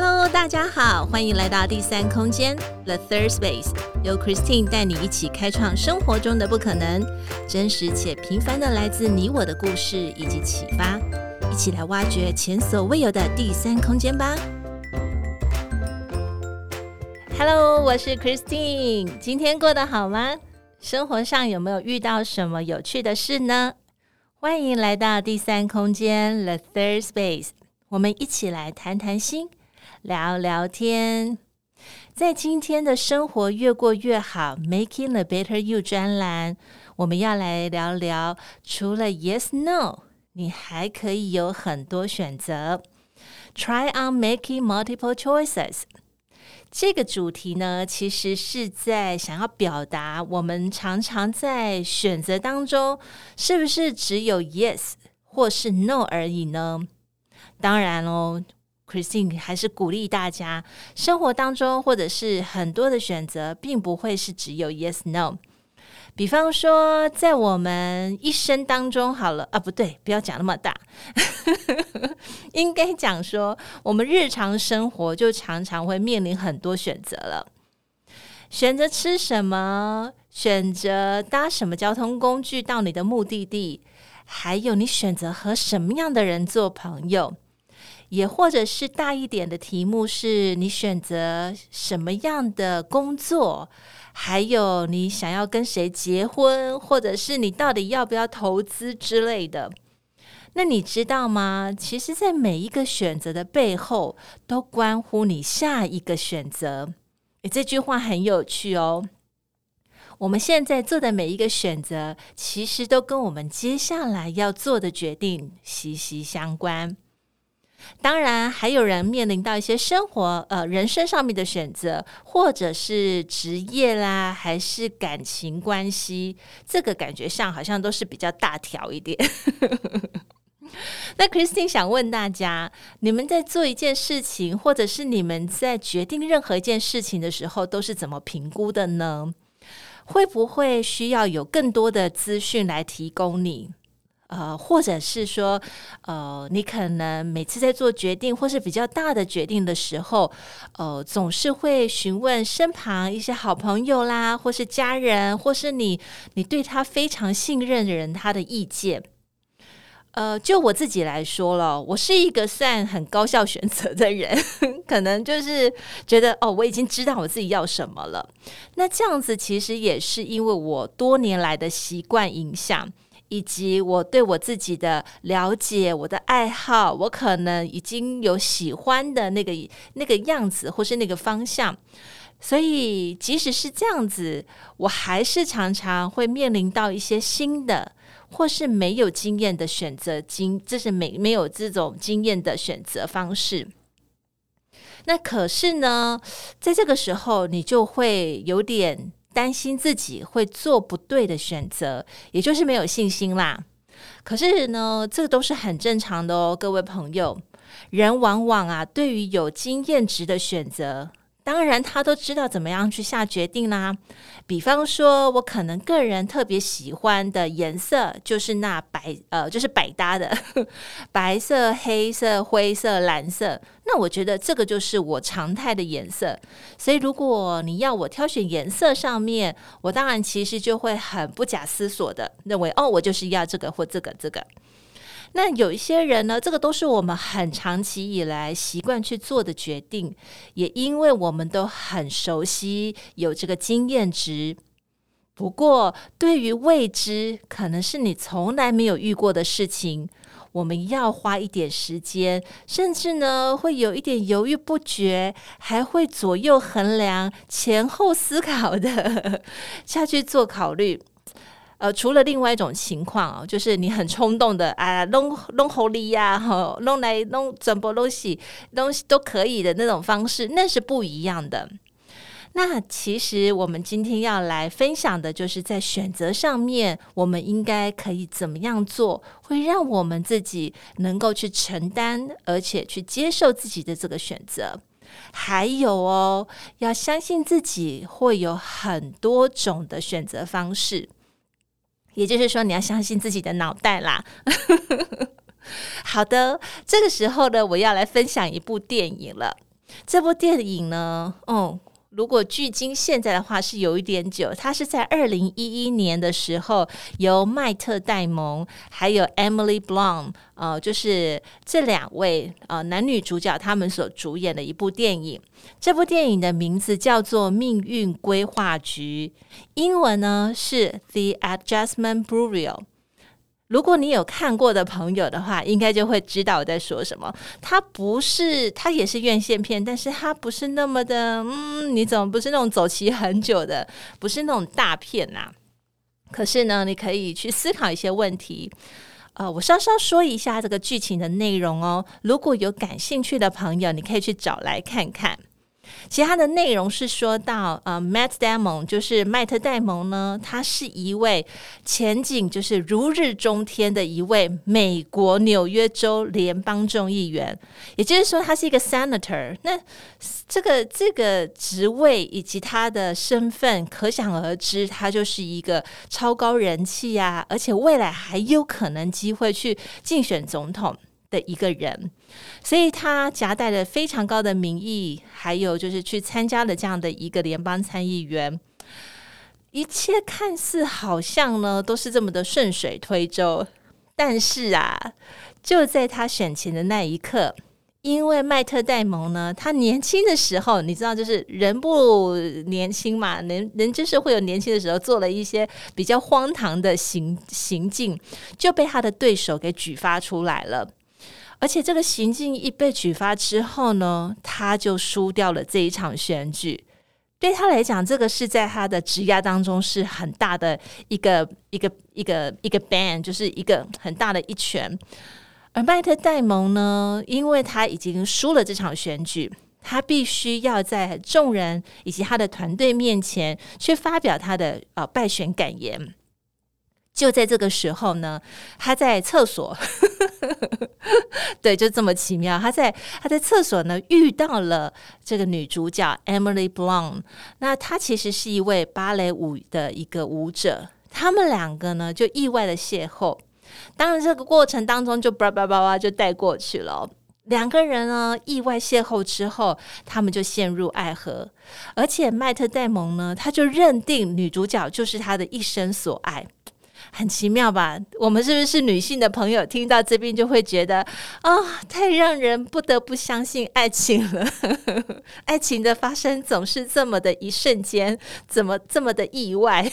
Hello，大家好，欢迎来到第三空间 The Third Space，由 Christine 带你一起开创生活中的不可能，真实且平凡的来自你我的故事以及启发，一起来挖掘前所未有的第三空间吧。Hello，我是 Christine，今天过得好吗？生活上有没有遇到什么有趣的事呢？欢迎来到第三空间 The Third Space，我们一起来谈谈心。聊聊天，在今天的生活越过越好，Making a Better You 专栏，我们要来聊聊，除了 Yes No，你还可以有很多选择。Try on making multiple choices。这个主题呢，其实是在想要表达，我们常常在选择当中，是不是只有 Yes 或是 No 而已呢？当然哦。Christine 还是鼓励大家，生活当中或者是很多的选择，并不会是只有 yes no。比方说，在我们一生当中，好了啊，不对，不要讲那么大，应该讲说，我们日常生活就常常会面临很多选择了，选择吃什么，选择搭什么交通工具到你的目的地，还有你选择和什么样的人做朋友。也或者是大一点的题目，是你选择什么样的工作，还有你想要跟谁结婚，或者是你到底要不要投资之类的。那你知道吗？其实，在每一个选择的背后，都关乎你下一个选择。诶，这句话很有趣哦。我们现在做的每一个选择，其实都跟我们接下来要做的决定息息相关。当然，还有人面临到一些生活、呃，人生上面的选择，或者是职业啦，还是感情关系，这个感觉上好像都是比较大条一点。那 Christine 想问大家：你们在做一件事情，或者是你们在决定任何一件事情的时候，都是怎么评估的呢？会不会需要有更多的资讯来提供你？呃，或者是说，呃，你可能每次在做决定或是比较大的决定的时候，呃，总是会询问身旁一些好朋友啦，或是家人，或是你你对他非常信任的人他的意见。呃，就我自己来说了，我是一个算很高效选择的人，可能就是觉得哦，我已经知道我自己要什么了。那这样子其实也是因为我多年来的习惯影响。以及我对我自己的了解，我的爱好，我可能已经有喜欢的那个那个样子，或是那个方向。所以，即使是这样子，我还是常常会面临到一些新的，或是没有经验的选择经，这是没没有这种经验的选择方式。那可是呢，在这个时候，你就会有点。担心自己会做不对的选择，也就是没有信心啦。可是呢，这都是很正常的哦，各位朋友。人往往啊，对于有经验值的选择。当然，他都知道怎么样去下决定啦。比方说，我可能个人特别喜欢的颜色就是那白，呃，就是百搭的 白色、黑色、灰色、蓝色。那我觉得这个就是我常态的颜色。所以，如果你要我挑选颜色上面，我当然其实就会很不假思索的认为，哦，我就是要这个或这个这个。那有一些人呢，这个都是我们很长期以来习惯去做的决定，也因为我们都很熟悉，有这个经验值。不过，对于未知，可能是你从来没有遇过的事情，我们要花一点时间，甚至呢，会有一点犹豫不决，还会左右衡量、前后思考的 下去做考虑。呃，除了另外一种情况哦，就是你很冲动的啊，弄弄好利呀，哈，弄来弄整波东西，东西都可以的那种方式，那是不一样的。那其实我们今天要来分享的，就是在选择上面，我们应该可以怎么样做，会让我们自己能够去承担，而且去接受自己的这个选择。还有哦，要相信自己会有很多种的选择方式。也就是说，你要相信自己的脑袋啦。好的，这个时候呢，我要来分享一部电影了。这部电影呢，哦。如果距今现在的话是有一点久，它是在二零一一年的时候由麦特戴蒙还有 Emily Blunt 呃，就是这两位呃男女主角他们所主演的一部电影。这部电影的名字叫做《命运规划局》，英文呢是 The Adjustment Bureau。如果你有看过的朋友的话，应该就会知道我在说什么。它不是，它也是院线片，但是它不是那么的，嗯，你怎么不是那种走棋很久的，不是那种大片呐、可是呢，你可以去思考一些问题。呃，我稍稍说一下这个剧情的内容哦。如果有感兴趣的朋友，你可以去找来看看。其他的内容是说到，呃，Matt Damon 就是麦特戴蒙呢，他是一位前景就是如日中天的一位美国纽约州联邦众议员，也就是说，他是一个 Senator。那这个这个职位以及他的身份，可想而知，他就是一个超高人气啊，而且未来还有可能机会去竞选总统的一个人，所以他夹带了非常高的民意，还有就是去参加了这样的一个联邦参议员，一切看似好像呢都是这么的顺水推舟，但是啊，就在他选前的那一刻，因为麦特戴蒙呢，他年轻的时候，你知道，就是人不年轻嘛，人人就是会有年轻的时候做了一些比较荒唐的行行径，就被他的对手给举发出来了。而且这个行径一被举发之后呢，他就输掉了这一场选举。对他来讲，这个是在他的职涯当中是很大的一个一个一个一个 ban，就是一个很大的一拳。而麦特戴蒙呢，因为他已经输了这场选举，他必须要在众人以及他的团队面前去发表他的呃败选感言。就在这个时候呢，他在厕所，对，就这么奇妙。他在他在厕所呢遇到了这个女主角 Emily Blunt。那她其实是一位芭蕾舞的一个舞者，他们两个呢就意外的邂逅。当然，这个过程当中就叭叭叭叭就带过去了。两个人呢意外邂逅之后，他们就陷入爱河，而且麦特戴蒙呢他就认定女主角就是他的一生所爱。很奇妙吧？我们是不是女性的朋友听到这边就会觉得啊、太让人不得不相信爱情了。爱情的发生总是这么的一瞬间，怎么这么的意外？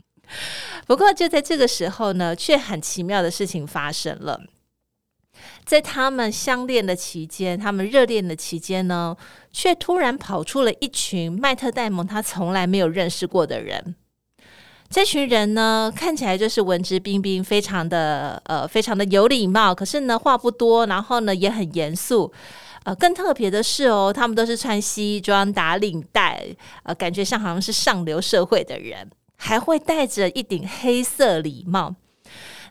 不过就在这个时候呢，却很奇妙的事情发生了。在他们相恋的期间，他们热恋的期间呢，却突然跑出了一群麦特戴蒙他从来没有认识过的人。这群人呢，看起来就是文质彬彬，非常的呃，非常的有礼貌。可是呢，话不多，然后呢，也很严肃。呃，更特别的是哦，他们都是穿西装、打领带，呃，感觉上好像是上流社会的人，还会戴着一顶黑色礼帽。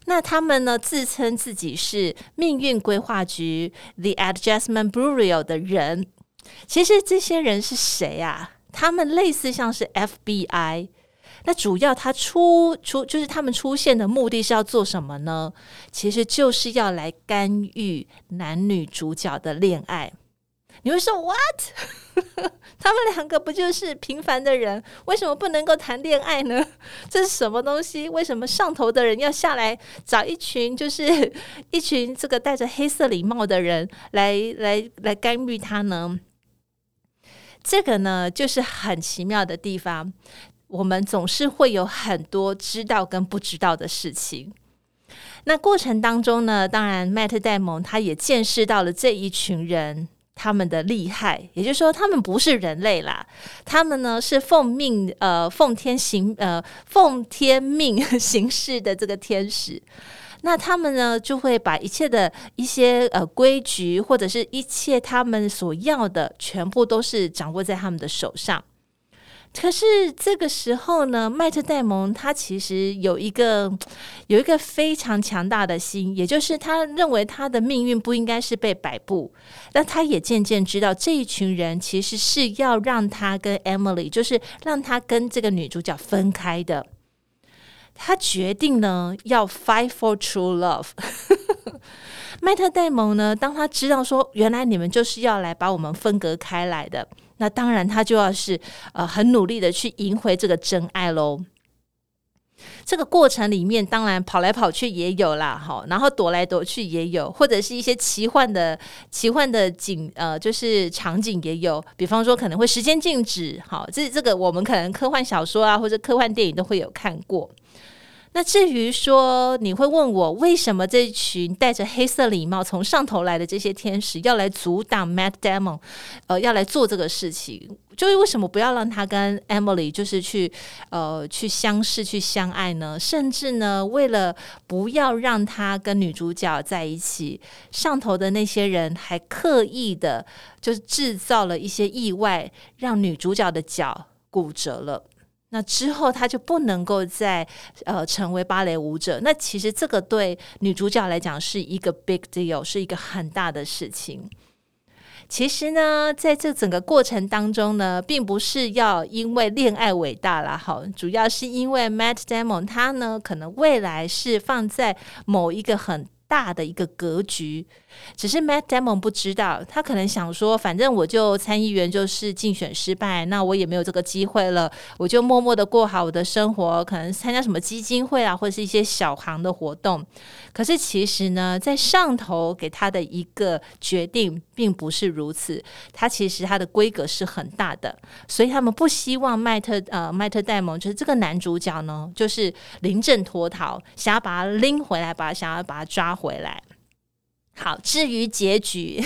那他们呢，自称自己是命运规划局 （The Adjustment Bureau） 的人。其实这些人是谁啊？他们类似像是 FBI。那主要他出出就是他们出现的目的是要做什么呢？其实就是要来干预男女主角的恋爱。你会说 What？他们两个不就是平凡的人，为什么不能够谈恋爱呢？这是什么东西？为什么上头的人要下来找一群就是 一群这个戴着黑色礼帽的人来来来干预他呢？这个呢，就是很奇妙的地方。我们总是会有很多知道跟不知道的事情。那过程当中呢，当然麦特戴蒙他也见识到了这一群人他们的厉害，也就是说，他们不是人类啦，他们呢是奉命呃奉天行呃奉天命行事的这个天使。那他们呢就会把一切的一些呃规矩或者是一切他们所要的，全部都是掌握在他们的手上。可是这个时候呢，麦特戴蒙他其实有一个 有一个非常强大的心，也就是他认为他的命运不应该是被摆布。那他也渐渐知道这一群人其实是要让他跟 Emily，就是让他跟这个女主角分开的。他决定呢要 fight for true love。麦特戴蒙呢，当他知道说原来你们就是要来把我们分隔开来的，那当然他就要是呃很努力的去赢回这个真爱喽。这个过程里面，当然跑来跑去也有啦，哈，然后躲来躲去也有，或者是一些奇幻的、奇幻的景，呃，就是场景也有。比方说，可能会时间静止，好，这这个我们可能科幻小说啊，或者科幻电影都会有看过。那至于说，你会问我为什么这群戴着黑色礼帽从上头来的这些天使要来阻挡 Matt Damon，呃，要来做这个事情？就是为什么不要让他跟 Emily 就是去呃去相识去相爱呢？甚至呢，为了不要让他跟女主角在一起，上头的那些人还刻意的，就是制造了一些意外，让女主角的脚骨折了。那之后，他就不能够再呃成为芭蕾舞者。那其实这个对女主角来讲是一个 big deal，是一个很大的事情。其实呢，在这整个过程当中呢，并不是要因为恋爱伟大啦，好，主要是因为 Matt Damon 他呢，可能未来是放在某一个很大的一个格局。只是 Matt Damon 不知道，他可能想说，反正我就参议员就是竞选失败，那我也没有这个机会了，我就默默的过好我的生活，可能参加什么基金会啊，或者是一些小行的活动。可是其实呢，在上头给他的一个决定并不是如此，他其实他的规格是很大的，所以他们不希望麦特呃麦特戴蒙就是这个男主角呢，就是临阵脱逃，想要把他拎回来，把他想要把他抓回来。好，至于结局，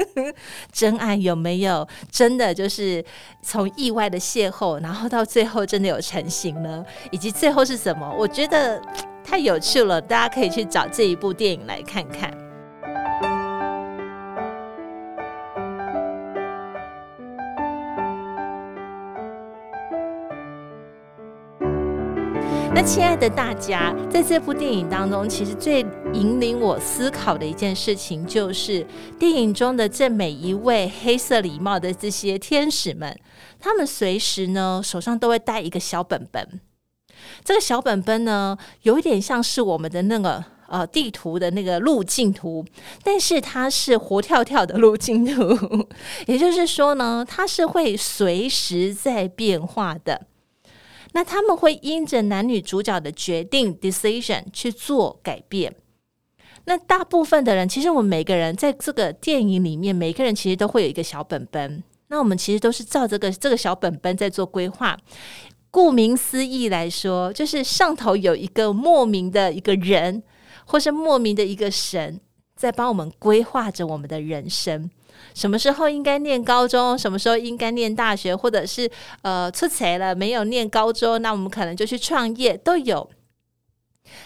真爱有没有真的就是从意外的邂逅，然后到最后真的有成型呢？以及最后是什么？我觉得太有趣了，大家可以去找这一部电影来看看。那亲爱的大家，在这部电影当中，其实最引领我思考的一件事情，就是电影中的这每一位黑色礼帽的这些天使们，他们随时呢手上都会带一个小本本。这个小本本呢，有一点像是我们的那个呃地图的那个路径图，但是它是活跳跳的路径图，也就是说呢，它是会随时在变化的。那他们会因着男女主角的决定 decision 去做改变。那大部分的人，其实我们每个人在这个电影里面，每个人其实都会有一个小本本。那我们其实都是照这个这个小本本在做规划。顾名思义来说，就是上头有一个莫名的一个人，或是莫名的一个神，在帮我们规划着我们的人生。什么时候应该念高中？什么时候应该念大学？或者是呃，出差了没有念高中？那我们可能就去创业都有。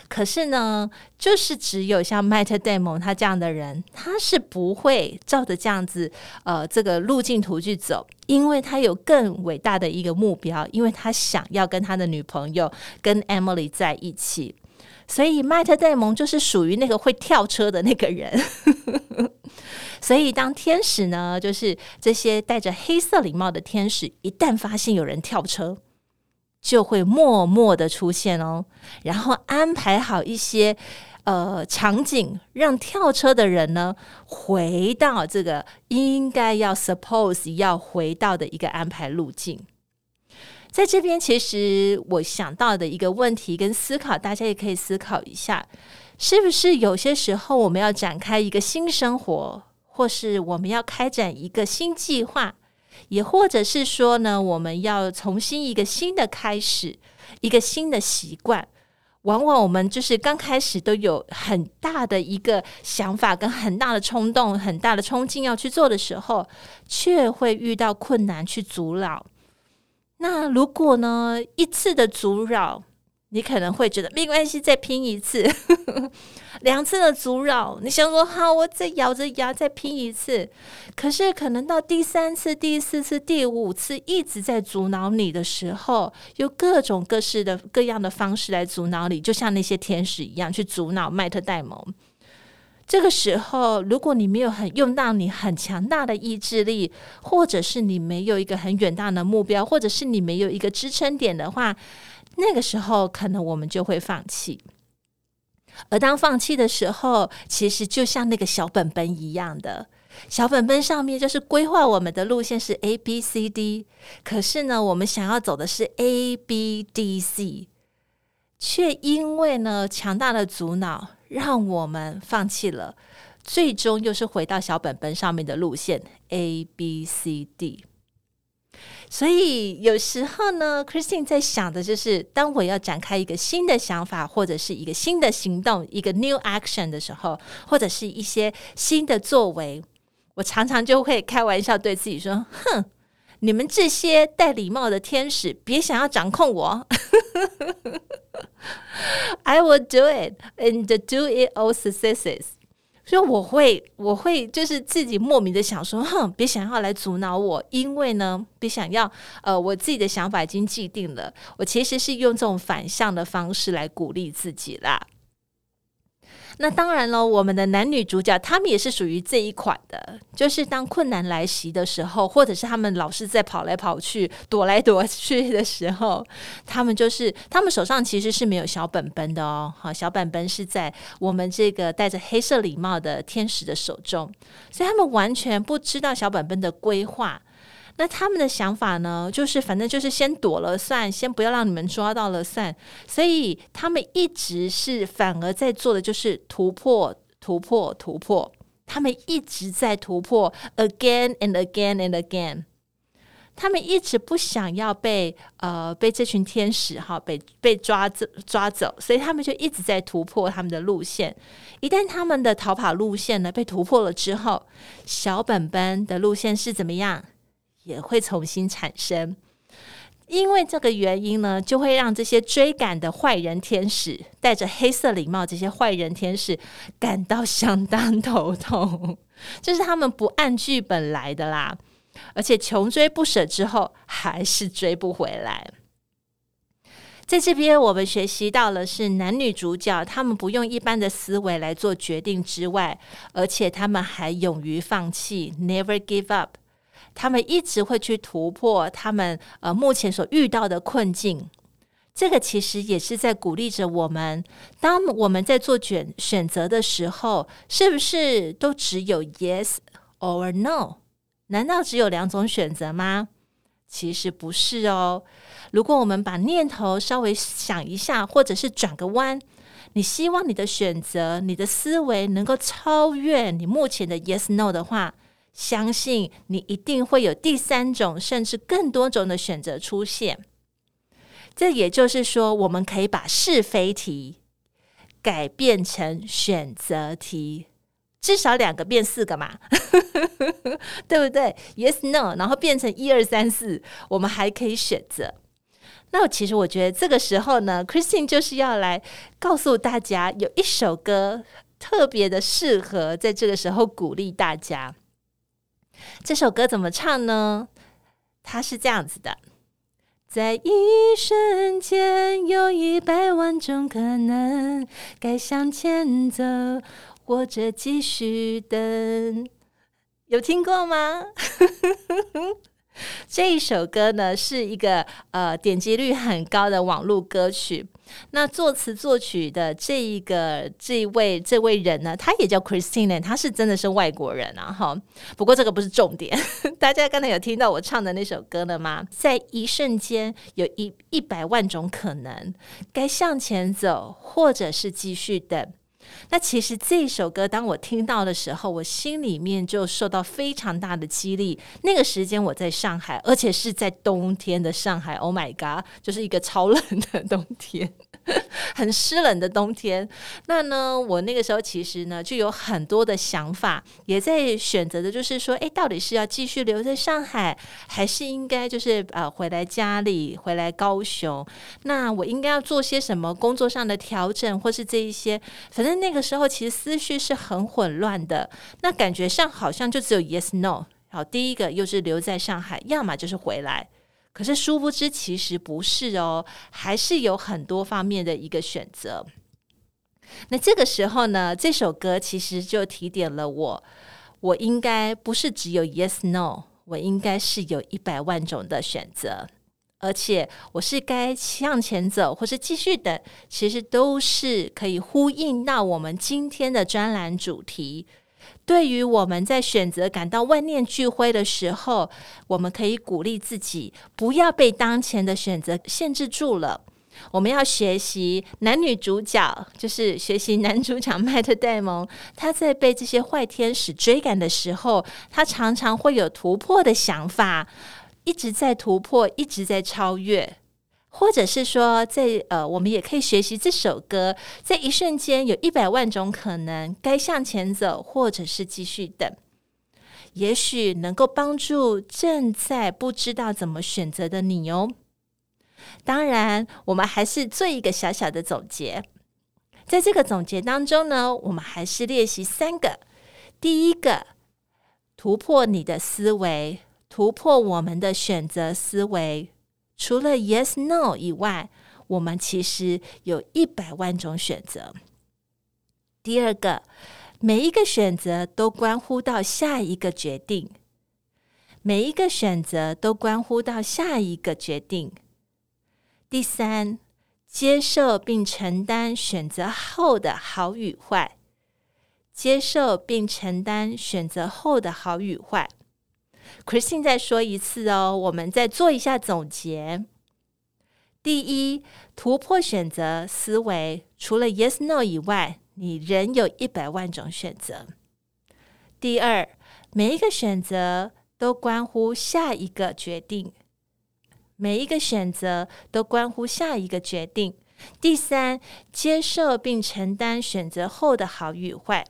可是呢，就是只有像 Matt Damon 他这样的人，他是不会照着这样子呃这个路径图去走，因为他有更伟大的一个目标，因为他想要跟他的女朋友跟 Emily 在一起。所以 Matt Damon 就是属于那个会跳车的那个人。所以，当天使呢，就是这些戴着黑色礼帽的天使，一旦发现有人跳车，就会默默的出现哦，然后安排好一些呃场景，让跳车的人呢回到这个应该要 suppose 要回到的一个安排路径。在这边，其实我想到的一个问题跟思考，大家也可以思考一下，是不是有些时候我们要展开一个新生活？或是我们要开展一个新计划，也或者是说呢，我们要重新一个新的开始，一个新的习惯。往往我们就是刚开始都有很大的一个想法，跟很大的冲动、很大的冲劲要去做的时候，却会遇到困难去阻扰。那如果呢，一次的阻扰，你可能会觉得没关系，再拼一次。两次的阻挠，你想说好，我再咬着牙再拼一次。可是可能到第三次、第四次、第五次一直在阻挠你的时候，有各种各式的各样的方式来阻挠你，就像那些天使一样去阻挠麦特戴蒙。这个时候，如果你没有很用到你很强大的意志力，或者是你没有一个很远大的目标，或者是你没有一个支撑点的话，那个时候可能我们就会放弃。而当放弃的时候，其实就像那个小本本一样的，小本本上面就是规划我们的路线是 A B C D，可是呢，我们想要走的是 A B D C，却因为呢强大的阻挠，让我们放弃了，最终又是回到小本本上面的路线 A B C D。所以有时候呢，Christine 在想的就是，当我要展开一个新的想法，或者是一个新的行动，一个 new action 的时候，或者是一些新的作为，我常常就会开玩笑对自己说：“哼，你们这些戴礼帽的天使，别想要掌控我。I will do it and do it all successes。”所以我会，我会就是自己莫名的想说，哼，别想要来阻挠我，因为呢，别想要，呃，我自己的想法已经既定了。我其实是用这种反向的方式来鼓励自己啦。那当然了，我们的男女主角他们也是属于这一款的，就是当困难来袭的时候，或者是他们老是在跑来跑去、躲来躲去的时候，他们就是 他们手上其实是没有小本本的哦。好，小本本是在我们这个戴着黑色礼帽的天使的手中，所以他们完全不知道小本本的规划。那他们的想法呢，就是反正就是先躲了算，先不要让你们抓到了算。所以他们一直是反而在做的就是突破、突破、突破。他们一直在突破，again and again and again。他们一直不想要被呃被这群天使哈被被抓走抓走，所以他们就一直在突破他们的路线。一旦他们的逃跑路线呢被突破了之后，小本本的路线是怎么样？也会重新产生，因为这个原因呢，就会让这些追赶的坏人天使，戴着黑色礼帽，这些坏人天使感到相当头痛，就是他们不按剧本来的啦，而且穷追不舍之后，还是追不回来。在这边，我们学习到了是男女主角，他们不用一般的思维来做决定之外，而且他们还勇于放弃，never give up。他们一直会去突破他们呃目前所遇到的困境，这个其实也是在鼓励着我们。当我们在做选选择的时候，是不是都只有 yes or no？难道只有两种选择吗？其实不是哦。如果我们把念头稍微想一下，或者是转个弯，你希望你的选择、你的思维能够超越你目前的 yes no 的话。相信你一定会有第三种，甚至更多种的选择出现。这也就是说，我们可以把是非题改变成选择题，至少两个变四个嘛，对不对？Yes, No，然后变成一二三四，我们还可以选择。那其实我觉得这个时候呢，Christine 就是要来告诉大家，有一首歌特别的适合在这个时候鼓励大家。这首歌怎么唱呢？它是这样子的：在一瞬间，有一百万种可能，该向前走，或者继续等。有听过吗？这一首歌呢，是一个呃点击率很高的网络歌曲。那作词作曲的这一个这位这位人呢，他也叫 Christina，他是真的是外国人啊哈。不过这个不是重点，大家刚才有听到我唱的那首歌了吗？在一瞬间，有一一百万种可能，该向前走，或者是继续等。那其实这首歌，当我听到的时候，我心里面就受到非常大的激励。那个时间我在上海，而且是在冬天的上海。Oh my god，就是一个超冷的冬天。很湿冷的冬天，那呢，我那个时候其实呢就有很多的想法，也在选择的，就是说，诶，到底是要继续留在上海，还是应该就是呃回来家里，回来高雄？那我应该要做些什么工作上的调整，或是这一些？反正那个时候其实思绪是很混乱的，那感觉上好像就只有 yes no。好，第一个又是留在上海，要么就是回来。可是殊不知，其实不是哦，还是有很多方面的一个选择。那这个时候呢，这首歌其实就提点了我，我应该不是只有 yes no，我应该是有一百万种的选择。而且我是该向前走，或是继续等，其实都是可以呼应到我们今天的专栏主题。对于我们在选择感到万念俱灰的时候，我们可以鼓励自己，不要被当前的选择限制住了。我们要学习男女主角，就是学习男主角麦特戴蒙，他在被这些坏天使追赶的时候，他常常会有突破的想法。一直在突破，一直在超越，或者是说在，呃，我们也可以学习这首歌，在一瞬间有一百万种可能，该向前走，或者是继续等，也许能够帮助正在不知道怎么选择的你哦。当然，我们还是做一个小小的总结，在这个总结当中呢，我们还是练习三个：第一个，突破你的思维。突破我们的选择思维，除了 yes no 以外，我们其实有一百万种选择。第二个，每一个选择都关乎到下一个决定，每一个选择都关乎到下一个决定。第三，接受并承担选择后的好与坏，接受并承担选择后的好与坏。Christine 再说一次哦，我们再做一下总结。第一，突破选择思维，除了 Yes No 以外，你仍有一百万种选择。第二，每一个选择都关乎下一个决定，每一个选择都关乎下一个决定。第三，接受并承担选择后的好与坏。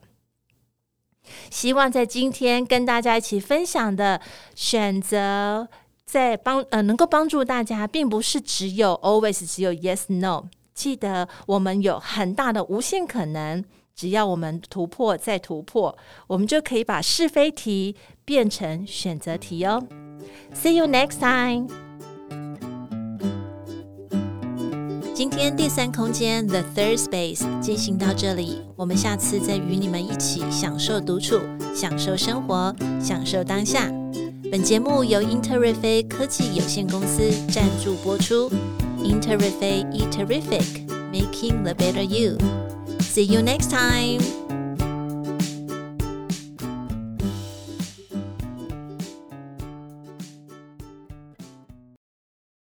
希望在今天跟大家一起分享的选择，在帮呃能够帮助大家，并不是只有 always 只有 yes no。记得我们有很大的无限可能，只要我们突破再突破，我们就可以把是非题变成选择题哦。See you next time. 今天第三空间 The Third Space 进行到这里，我们下次再与你们一起享受独处，享受生活，享受当下。本节目由英特瑞飞科技有限公司赞助播出。英特瑞飞 Eat Terrific，Making the Better You。See you next time.